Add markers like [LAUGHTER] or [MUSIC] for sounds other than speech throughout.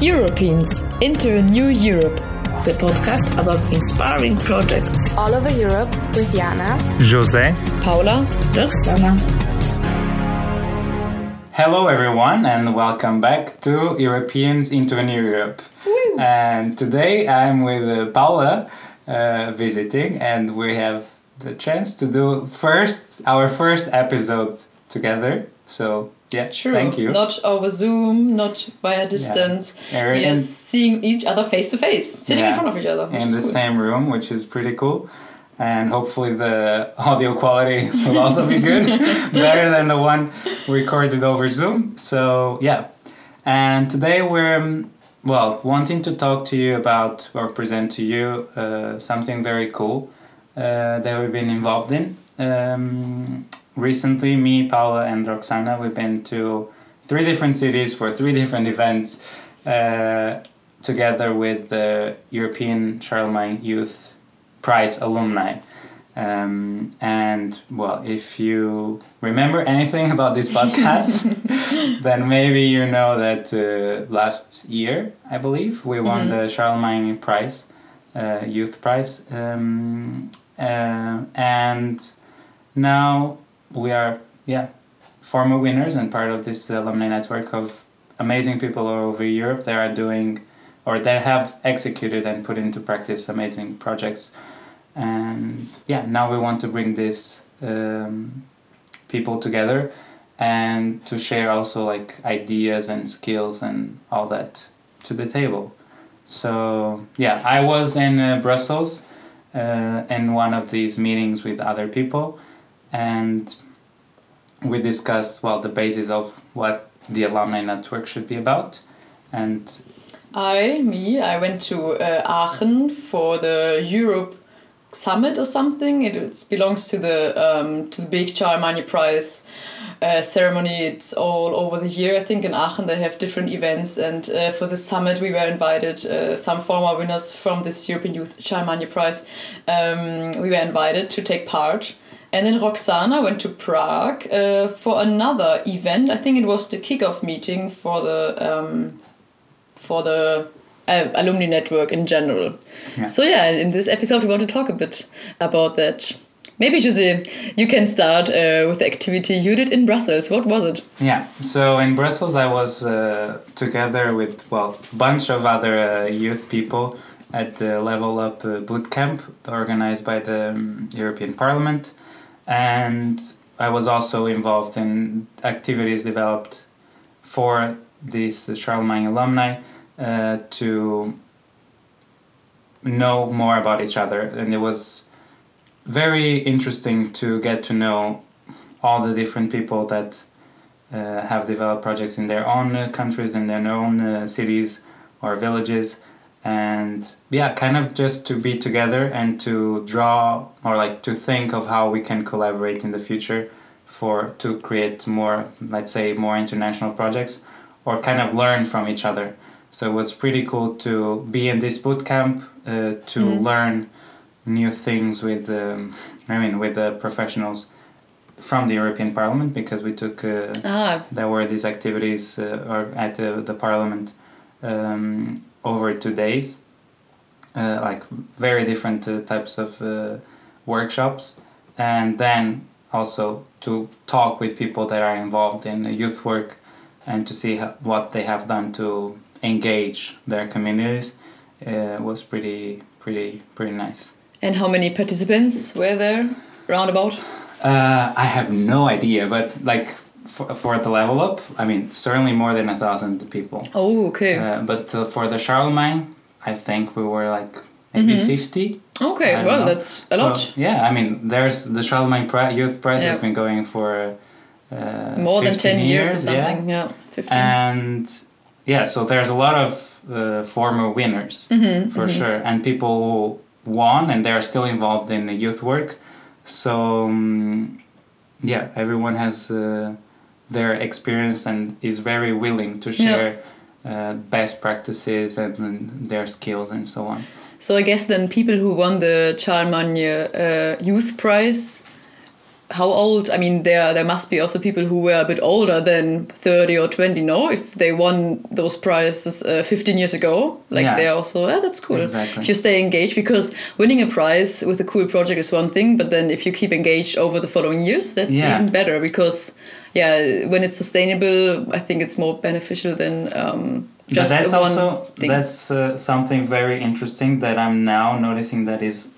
Europeans into a New Europe. The podcast about inspiring projects all over Europe with Jana, Jose, Paula, Roxana. Hello, everyone, and welcome back to Europeans into a New Europe. Woo. And today I'm with uh, Paula uh, visiting, and we have the chance to do first our first episode together. So yeah, True. Thank you. Not over Zoom, not via distance. Yeah. We are seeing each other face to face, sitting yeah. in front of each other. In the cool. same room, which is pretty cool. And hopefully the audio quality [LAUGHS] will also be good, [LAUGHS] better than the one recorded over Zoom. So yeah, and today we're um, well wanting to talk to you about or present to you uh, something very cool uh, that we've been involved in. Um, recently, me, Paula, and Roxana, we've been to three different cities for three [LAUGHS] different events uh, together with the European Charlemagne Youth Prize alumni. Um, and well, if you remember anything [LAUGHS] about this podcast, [LAUGHS] then maybe you know that uh, last year, I believe, we won mm-hmm. the Charlemagne Prize, uh, Youth Prize. Um, uh, and now we are yeah former winners and part of this alumni network of amazing people all over Europe that are doing or that have executed and put into practice amazing projects. And yeah now we want to bring these um, people together and to share also like ideas and skills and all that to the table. So yeah i was in uh, brussels uh, in one of these meetings with other people and we discussed well the basis of what the alumni network should be about. And i me i went to uh, aachen for the europe summit or something. It, belongs to the um, to the big charlemagne prize uh, ceremony. It's all over the year i think in aachen. They have different events. And uh, for the summit we were invited uh, some former winners from this european youth charlemagne prize um, we were invited to take part and then Roxana went to Prague uh, for another event. I think it was the kickoff meeting for the um, for the uh, alumni network in general. Yeah. So yeah, in this episode we want to talk a bit about that. Maybe Jose, you can start uh, with the activity you did in Brussels. What was it? Yeah, so in Brussels I was uh, together with well a bunch of other uh, youth people at the Level Up uh, boot camp organized by the um, European Parliament and I was also involved in activities developed for these Charlemagne alumni uh, to know more about each other, and it was very interesting to get to know all the different people that uh, have developed projects in their own countries, in their own uh, cities or villages, and yeah kind of just to be together and to draw or like to think of how we can collaborate in the future for to create more let's say more international projects or kind of learn from each other so it was pretty cool to be in this boot camp uh, to mm. learn new things with um, i mean with the professionals from the european parliament because we took uh, ah. there were these activities uh, or at the, the parliament um, over two days, uh, like very different uh, types of uh, workshops, and then also to talk with people that are involved in youth work and to see what they have done to engage their communities uh, was pretty pretty pretty nice. And how many participants were there roundabout? Uh, I have no idea, but like for, for the level up, I mean, certainly more than a thousand people. Oh, okay. Uh, but uh, for the Charlemagne, I think we were like maybe mm -hmm. 50. Okay, well, know. that's a so, lot. Yeah, I mean, there's the Charlemagne Pri Youth Prize yeah. has been going for uh, more than 10 years, years or something. Yeah, yeah 15. And yeah, so there's a lot of uh, former winners mm -hmm, for mm -hmm. sure, and people won and they're still involved in the youth work. So, um, yeah, everyone has uh, their experience and is very willing to share yeah. uh, best practices and, and, their skills and so on. So I guess then people who won the Charlemagne uh, Youth Prize how old? I mean, there there must be also people who were a bit older than thirty or twenty. No, if they won those prizes uh, fifteen years ago, like Yeah. they're also yeah, that's cool. Exactly. If you stay engaged, because winning a prize with a cool project is one thing, but then if you keep engaged over the following years, that's Yeah. even better because yeah, when it's sustainable, I think it's more beneficial than um, But that's also thing. that's uh, something very interesting that I'm now noticing that is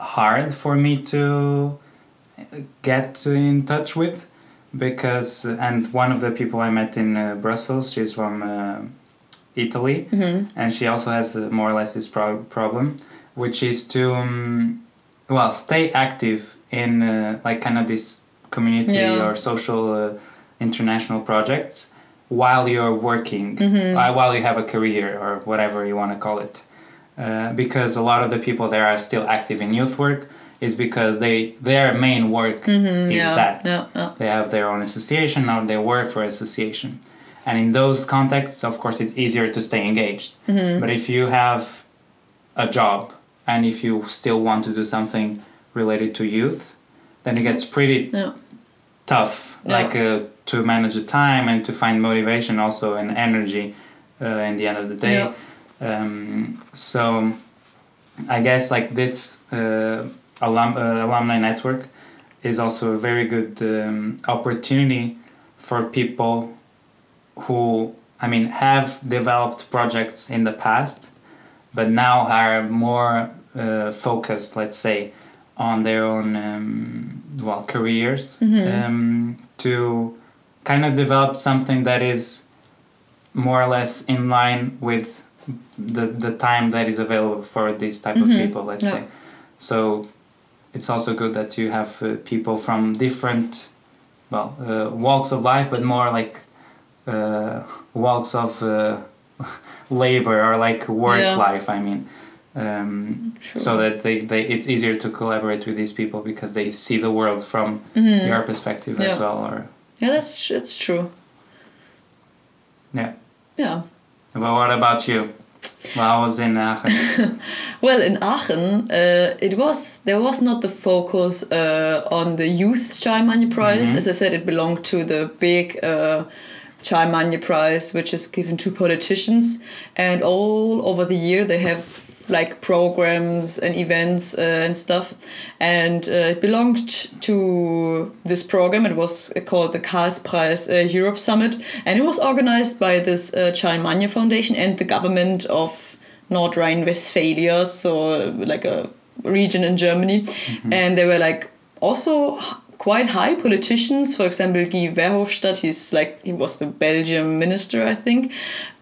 hard for me to get in touch with because and one of the people I met in uh, Brussels she's from uh, Italy Mm-hmm. and she also has uh, more or less this pro- problem which is to um, well stay active in uh, like kind of this community Yeah. or social uh, international projects while you're working Mm-hmm. uh, while you have a career or whatever you want to call it uh, because a lot of the people there are still active in youth work is because they their main work is Mm-hmm. yeah, that yeah, yeah. they have their own association or they work for association and in those contexts of course it's easier to stay engaged Mm-hmm. but if you have a job and if you still want to do something related to youth then it gets pretty. Tough Yeah. like uh, to manage the time and to find motivation also and energy uh, in the end of the day Yeah. um, so i guess like this uh, alum, uh, alumni network is also a very good um, opportunity for people who i mean have developed projects in the past but now are more uh, focused let's say on their own um, well careers um, to kind of develop something that is more or less in line with the the time that is available for these type of people let's Yeah. say so it's also good that you have uh, people from different well uh, walks of life but more like uh, walks of uh, [LAUGHS] labor or like work Yeah. life i mean um, so that they, they it's easier to collaborate with these people because they see the world from your perspective as Mm-hmm. Well or Yeah, that's that's true. yeah Yeah. but what about you well i was in Aachen. [LAUGHS] Well, in Aachen, uh, it was there was not the focus uh, on the youth Charlemagne Prize. As I said, it belonged to the big uh, Prize, which is given to politicians, and all over the year they have like programs and events uh, and stuff. And uh, it belonged to this program. It was called the Karlspreis uh, Europe Summit. And it was organized by this uh, Charlemagne Foundation and the government of North Rhine-Westphalia, so like a region in Germany, and they were like also quite high politicians. For example, Guy Verhofstadt, he's like he was the Belgium minister, I think,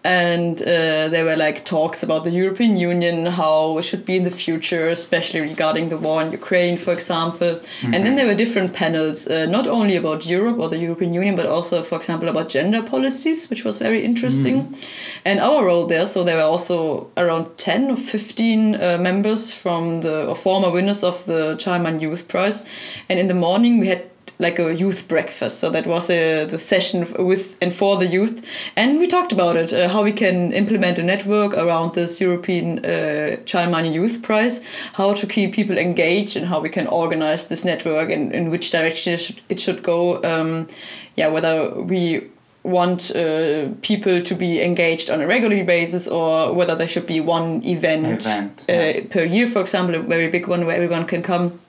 and uh, there were like talks about the European Union, how it should be in the future, especially regarding the war in Ukraine, for example. And then there were different panels, uh, not only about Europe or the European Union, but also, for example, about gender policies, which was very interesting. And our role there, so there were also around 10 or 15 uh, members from the or former winners of the Charlemagne Youth Prize. And in the morning, we had like a youth breakfast. So that was uh, the session with and for the youth. And we talked about it, uh, how we can implement a network around this European uh, Money Youth Prize, how to keep people engaged and how we can organize this network and in which direction it should, it should go. Um, yeah, whether we want uh, people to be engaged on a regular basis or whether there should be one event, Event, uh, yeah. per year, for example, a very big one where everyone can come.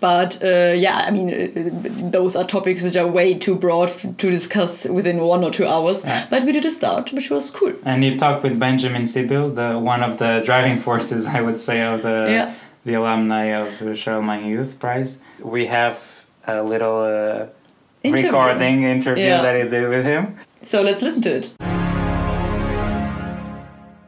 But uh, yeah, I mean, uh, those are topics which are way too broad to discuss within one or two hours. Yeah. But we did a start, which was cool. and you talked with benjamin sibyl the one of the driving forces i would say of the Yeah. the alumni of the charlemagne youth prize we have a little uh, Interview. recording interview Yeah. that i did with him So let's listen to it.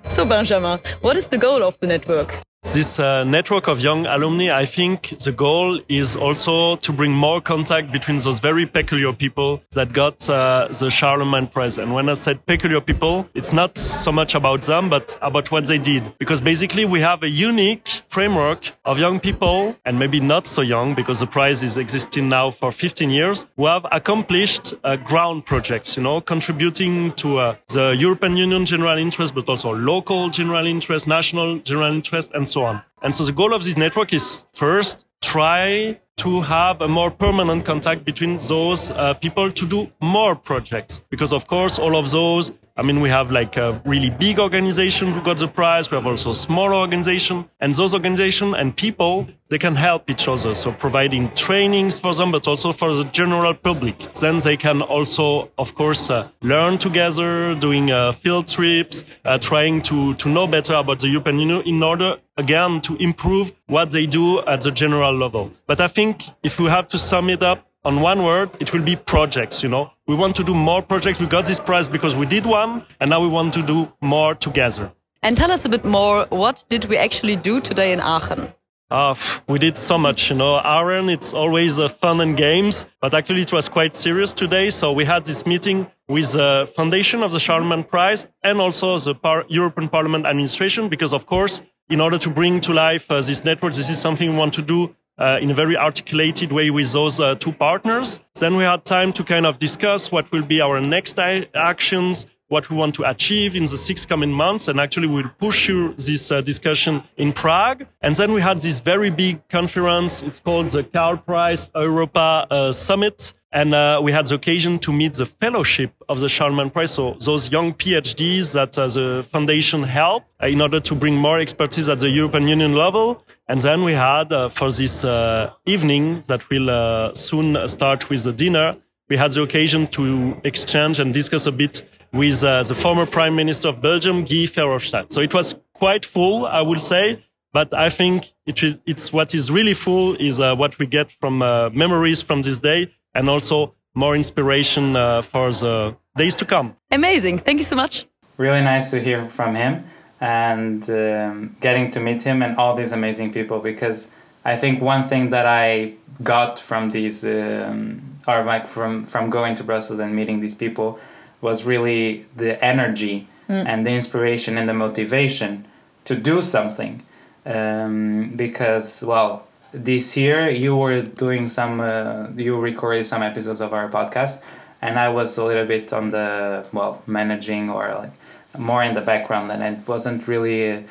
So, Benjamin, what is the goal of the network? This uh, network of young alumni, I think the goal is also to bring more contact between those very peculiar people that got uh, the Charlemagne Prize. And when I said peculiar people, it's not so much about them, but about what they did. Because basically we have a unique framework of young people, and maybe not so young because the prize is existing now for 15 years, who have accomplished uh, ground projects, you know, contributing to uh, the European Union general interest, but also local general interest, national general interest, and so on. And so the goal of this network is first try to have a more permanent contact between those uh, people to do more projects. Because of course, all of those, I mean, we have like a really big organization who got the prize. We have also small organization and those organization and people, they can help each other. So providing trainings for them, but also for the general public. Then they can also, of course, uh, learn together, doing uh, field trips, uh, trying to, to know better about the European Union in order again to improve what they do at the general level. But I think if we have to sum it up on one word, it will be projects, you know. We want to do more projects. We got this prize because we did one and now we want to do more together. And tell us a bit more, what did we actually do today in Aachen? Uh, we did so much, you know. Aachen, it's always uh, fun and games, but actually it was quite serious today. So we had this meeting with the foundation of the Charlemagne Prize and also the Par European Parliament administration, because of course, in order to bring to life uh, this network, this is something we want to do uh, in a very articulated way with those uh, two partners. Then we had time to kind of discuss what will be our next actions, what we want to achieve in the six coming months. And actually we'll push you this uh, discussion in Prague. And then we had this very big conference. It's called the Karlspreis Europa uh, Summit. And uh, we had the occasion to meet the fellowship of the Charlemagne Prize. So those young PhDs that uh, the foundation helped uh, in order to bring more expertise at the European Union level. And then we had uh, for this uh, evening that will uh, soon start with the dinner, we had the occasion to exchange and discuss a bit with the former Prime Minister of Belgium, Guy Verhofstadt. So it was quite full, I will say. But I think it, it's what is really full is what we get from memories from this day and also more inspiration uh, for the days to come. Amazing. Thank you so much. Really nice to hear from him and um, getting to meet him and all these amazing people because I think one thing that I got from these um, or like from from going to Brussels and meeting these people was really the energy mm. and the inspiration and the motivation to do something um, because well this year you were doing some uh, you recorded some episodes of our podcast and i was a little bit on the well managing or like more in the background and it wasn't really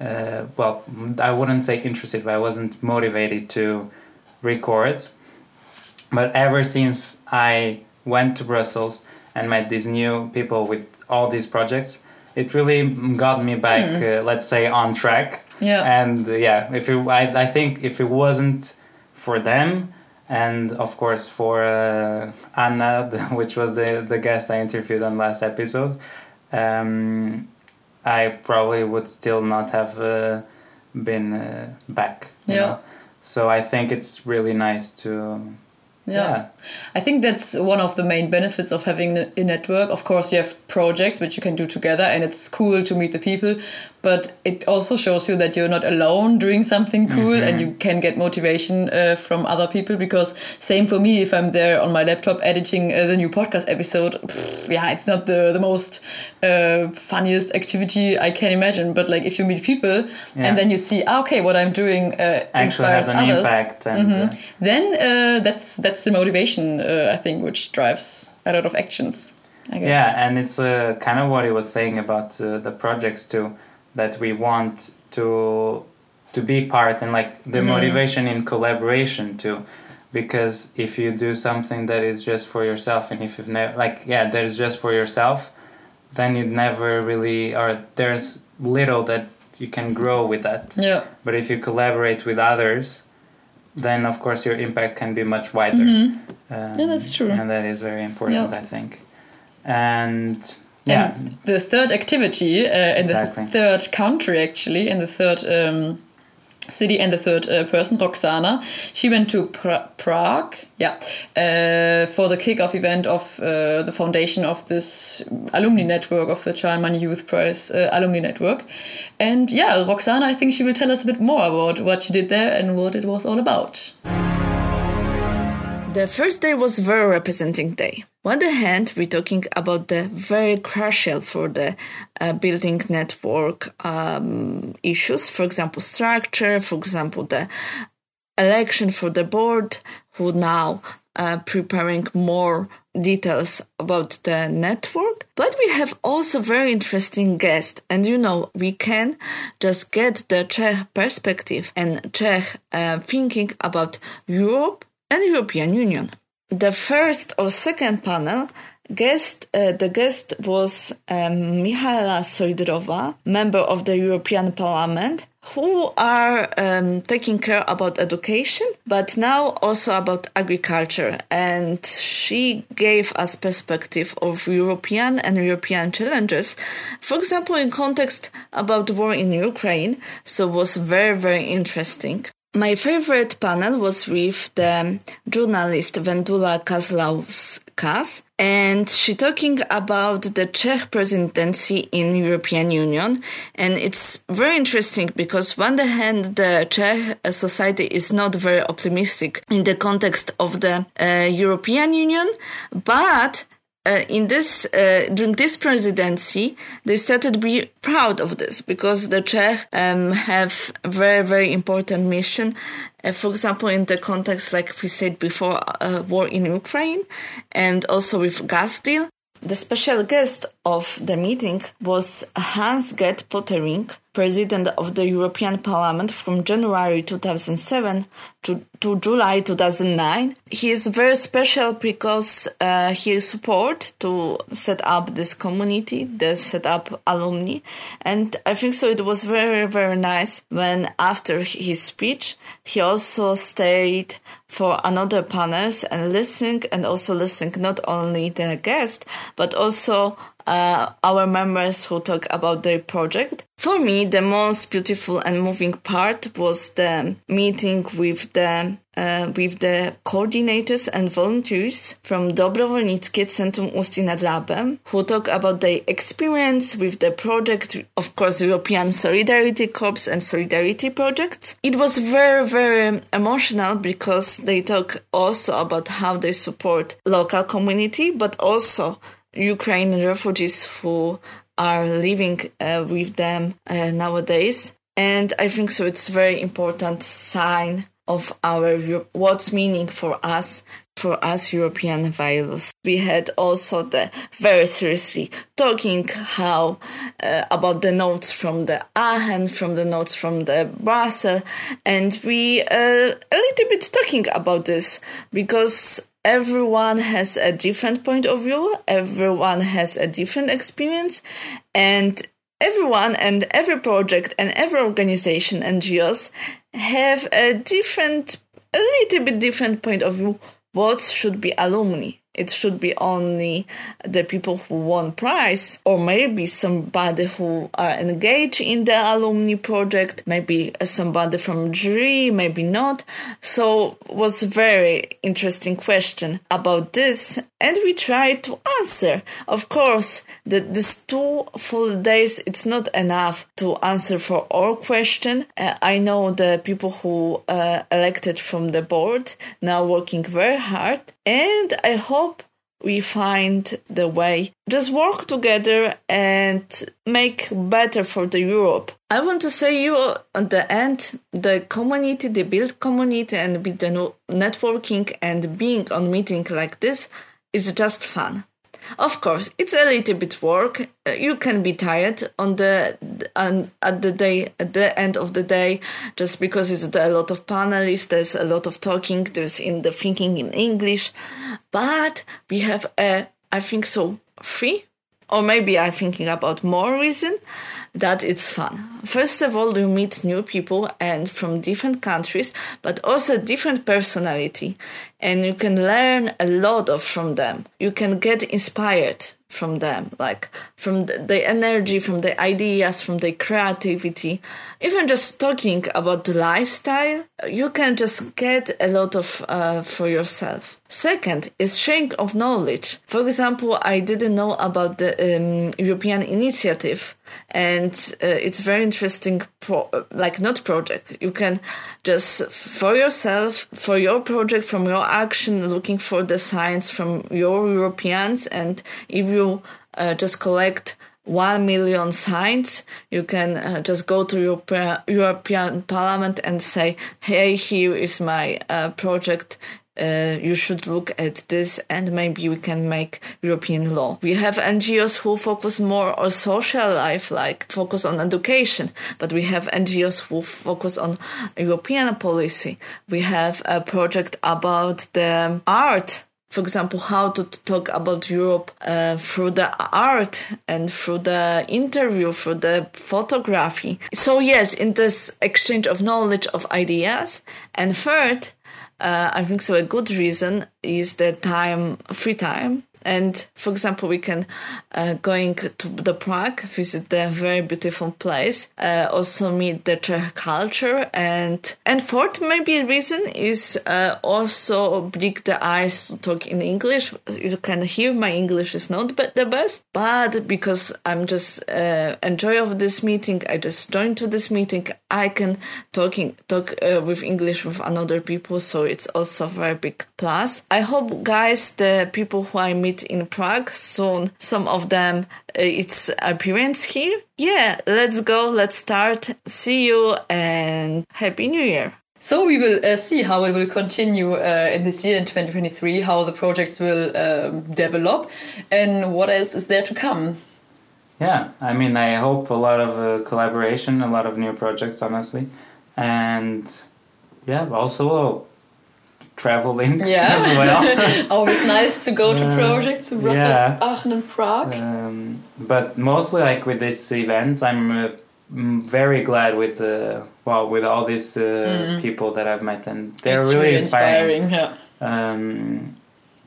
uh, well i wouldn't say interested but i wasn't motivated to record but ever since i went to brussels and met these new people with all these projects it really got me back mm. uh, let's say on track yeah. And uh, yeah, if it, I, I think if it wasn't for them, and of course for uh, Anna, [LAUGHS] which was the the guest I interviewed on last episode, um, I probably would still not have uh, been uh, back. yeah. Know? So I think it's really nice to yeah. yeah. I think that's one of the main benefits of having a network. Of course, you have projects which you can do together, and it's cool to meet the people. But it also shows you that you're not alone doing something cool, mm -hmm. and you can get motivation uh, from other people. Because same for me, if I'm there on my laptop editing uh, the new podcast episode, pff, yeah, it's not the the most uh, funniest activity I can imagine. But like if you meet people yeah. and then you see, ah, okay, what I'm doing uh, inspires others, and, mm -hmm. then uh, that's that's the motivation uh, I think which drives a lot of actions. Yeah, and it's uh, kind of what he was saying about uh, the projects too, that we want to to be part and like the mm-hmm. motivation in collaboration too, because if you do something that is just for yourself and if you've never like yeah that is just for yourself, then you never really or there's little that you can grow with that. Yeah. But if you collaborate with others, then of course your impact can be much wider. Mm-hmm. Um, yeah, that's true. And that is very important, I think. And yeah. And the third activity uh, in exactly. the third country, actually, in the third um, city and the third uh, person, Roxana, she went to pra- Prague, yeah, uh, for the kickoff event of uh, the foundation of this alumni network of the Charlemagne Youth Prize uh, alumni network. And yeah, Roxana, I think she will tell us a bit more about what she did there and what it was all about. The first day was very representing day. On the hand, we're talking about the very crucial for the uh, building network um, issues, for example, structure, for example, the election for the board, who now uh, preparing more details about the network. But we have also very interesting guests, and you know, we can just get the Czech perspective and Czech uh, thinking about Europe and European Union. The first or second panel guest uh, the guest was um, Sojdrova, member of the European Parliament, who are um, taking care about education, but now also about agriculture. And she gave us perspective of European and European challenges. For example, in context about war in Ukraine. So was very, very interesting. My favorite panel was with the journalist Vendula Kazlauskas, and she talking about the Czech presidency in European Union. And it's very interesting because on the hand, the Czech society is not very optimistic in the context of the uh, European Union, but uh, in this uh, during this presidency, they started to be proud of this because the Czech um, have a very very important mission. Uh, for example, in the context, like we said before, uh, war in Ukraine, and also with gas deal. The special guest of the meeting was Hans Gert Pöttering, president of the European Parliament from January 2007 to, to July 2009. He is very special because uh, he support to set up this community, the set up alumni. And I think so it was very, very nice when after his speech, he also stayed for another panels and listening and also listening not only the guest, but also uh, our members who talk about their project. For me, the most beautiful and moving part was the meeting with the uh, with the coordinators and volunteers from Dobrovolnické Centrum Ústí nad Labem, who talk about their experience with the project, of course, European Solidarity Corps and Solidarity Project. It was very, very emotional because they talk also about how they support local community, but also Ukrainian refugees who are living uh, with them uh, nowadays. And I think so it's very important sign of our what's meaning for us for us European values. We had also the very seriously talking how uh, about the notes from the Aachen, from the notes from the Brussels, and we uh, a little bit talking about this because everyone has a different point of view, everyone has a different experience, and everyone and every project and every organization, NGOs, have a different, a little bit different point of view what should be alumni it should be only the people who won prize or maybe somebody who are engaged in the alumni project maybe somebody from jury maybe not. So was a very interesting question about this and we tried to answer. Of course the, this two full days it's not enough to answer for all question. Uh, i know the people who uh, elected from the board now working very hard and i hope we find the way. Just work together and make better for the europe. I want to say you at the end the community the build community and with the networking and being on meeting like this is just fun of course, it's a little bit work. Uh, you can be tired on the and at the day at the end of the day, just because it's a lot of panelists. There's a lot of talking. There's in the thinking in English, but we have a I think so three or maybe I'm thinking about more reason that it's fun. First of all, you meet new people and from different countries, but also different personality, and you can learn a lot of from them. You can get inspired from them, like from the, energy, from the ideas, from the creativity. Even just talking about the lifestyle, you can just get a lot of uh, for yourself. Second is sharing of knowledge. For example, I didn't know about the um, European initiative, and uh, it's very interesting. Pro- like not project, you can just for yourself, for your project, from your action, looking for the signs from your Europeans, and if you uh, just collect 1 million signs, you can uh, just go to your European Parliament and say, hey, here is my uh, project uh, you should look at this and maybe we can make European law. We have NGOs who focus more on social life, like focus on education, but we have NGOs who focus on European policy. We have a project about the art for example, how to talk about Europe uh, through the art and through the interview, through the photography. So, yes, in this exchange of knowledge, of ideas. And third, uh, I think so a good reason is the time, free time and for example we can uh, going to the prague visit the very beautiful place uh, also meet the czech culture. And and fourth maybe reason is uh, also break the ice to talk in english. You can hear my english is not the best but because i'm just uh, enjoy of this meeting i just joined to this meeting i can talking talk uh, with english with another people. So it's also very big plus. I hope guys the people who i meet in Prague soon. Some of them, uh, its appearance here. Yeah, let's go. Let's start. See you and Happy New Year. So we will uh, see how it will continue uh, in this year in 2023, how the projects will um, develop, and what else is there to come. Yeah, I mean, I hope a lot of uh, collaboration, a lot of new projects, honestly, and yeah, also traveling [LAUGHS] yeah. as well. [LAUGHS] Always nice to go to projects to Brussels, yeah. Aachen, and Prague. Um, but mostly, like with these events, I'm uh, very glad with the well with all these uh, mm. people that I've met, and they're it's really, really inspiring. inspiring yeah. Um,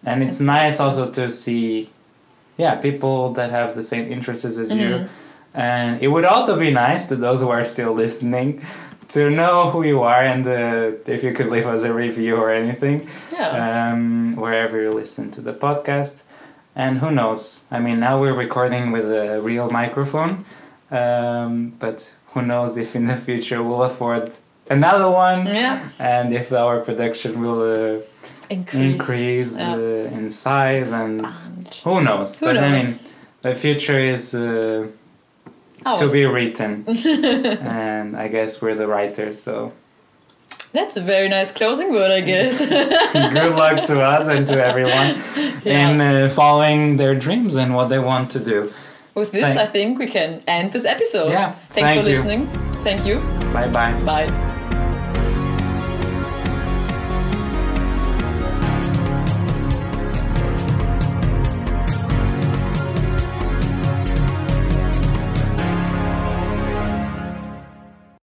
and it's nice also to see, yeah, people that have the same interests as mm-hmm. you. And it would also be nice to those who are still [LAUGHS] listening to know who you are and uh, if you could leave us a review or anything yeah. um, wherever you listen to the podcast and who knows i mean now we're recording with a real microphone um, but who knows if in the future we'll afford another one yeah. and if our production will uh, increase, increase uh, in size Expand. and who knows who but knows? i mean the future is uh, Ours. to be written [LAUGHS] and i guess we're the writers so That's a very nice closing word, I guess. [LAUGHS] good luck to us and to everyone [LAUGHS] Yeah. in uh, following their dreams and what they want to do With this, Thank- I think we can end this episode. Yeah, Thanks thank for you. listening. Thank you. bye bye Bye.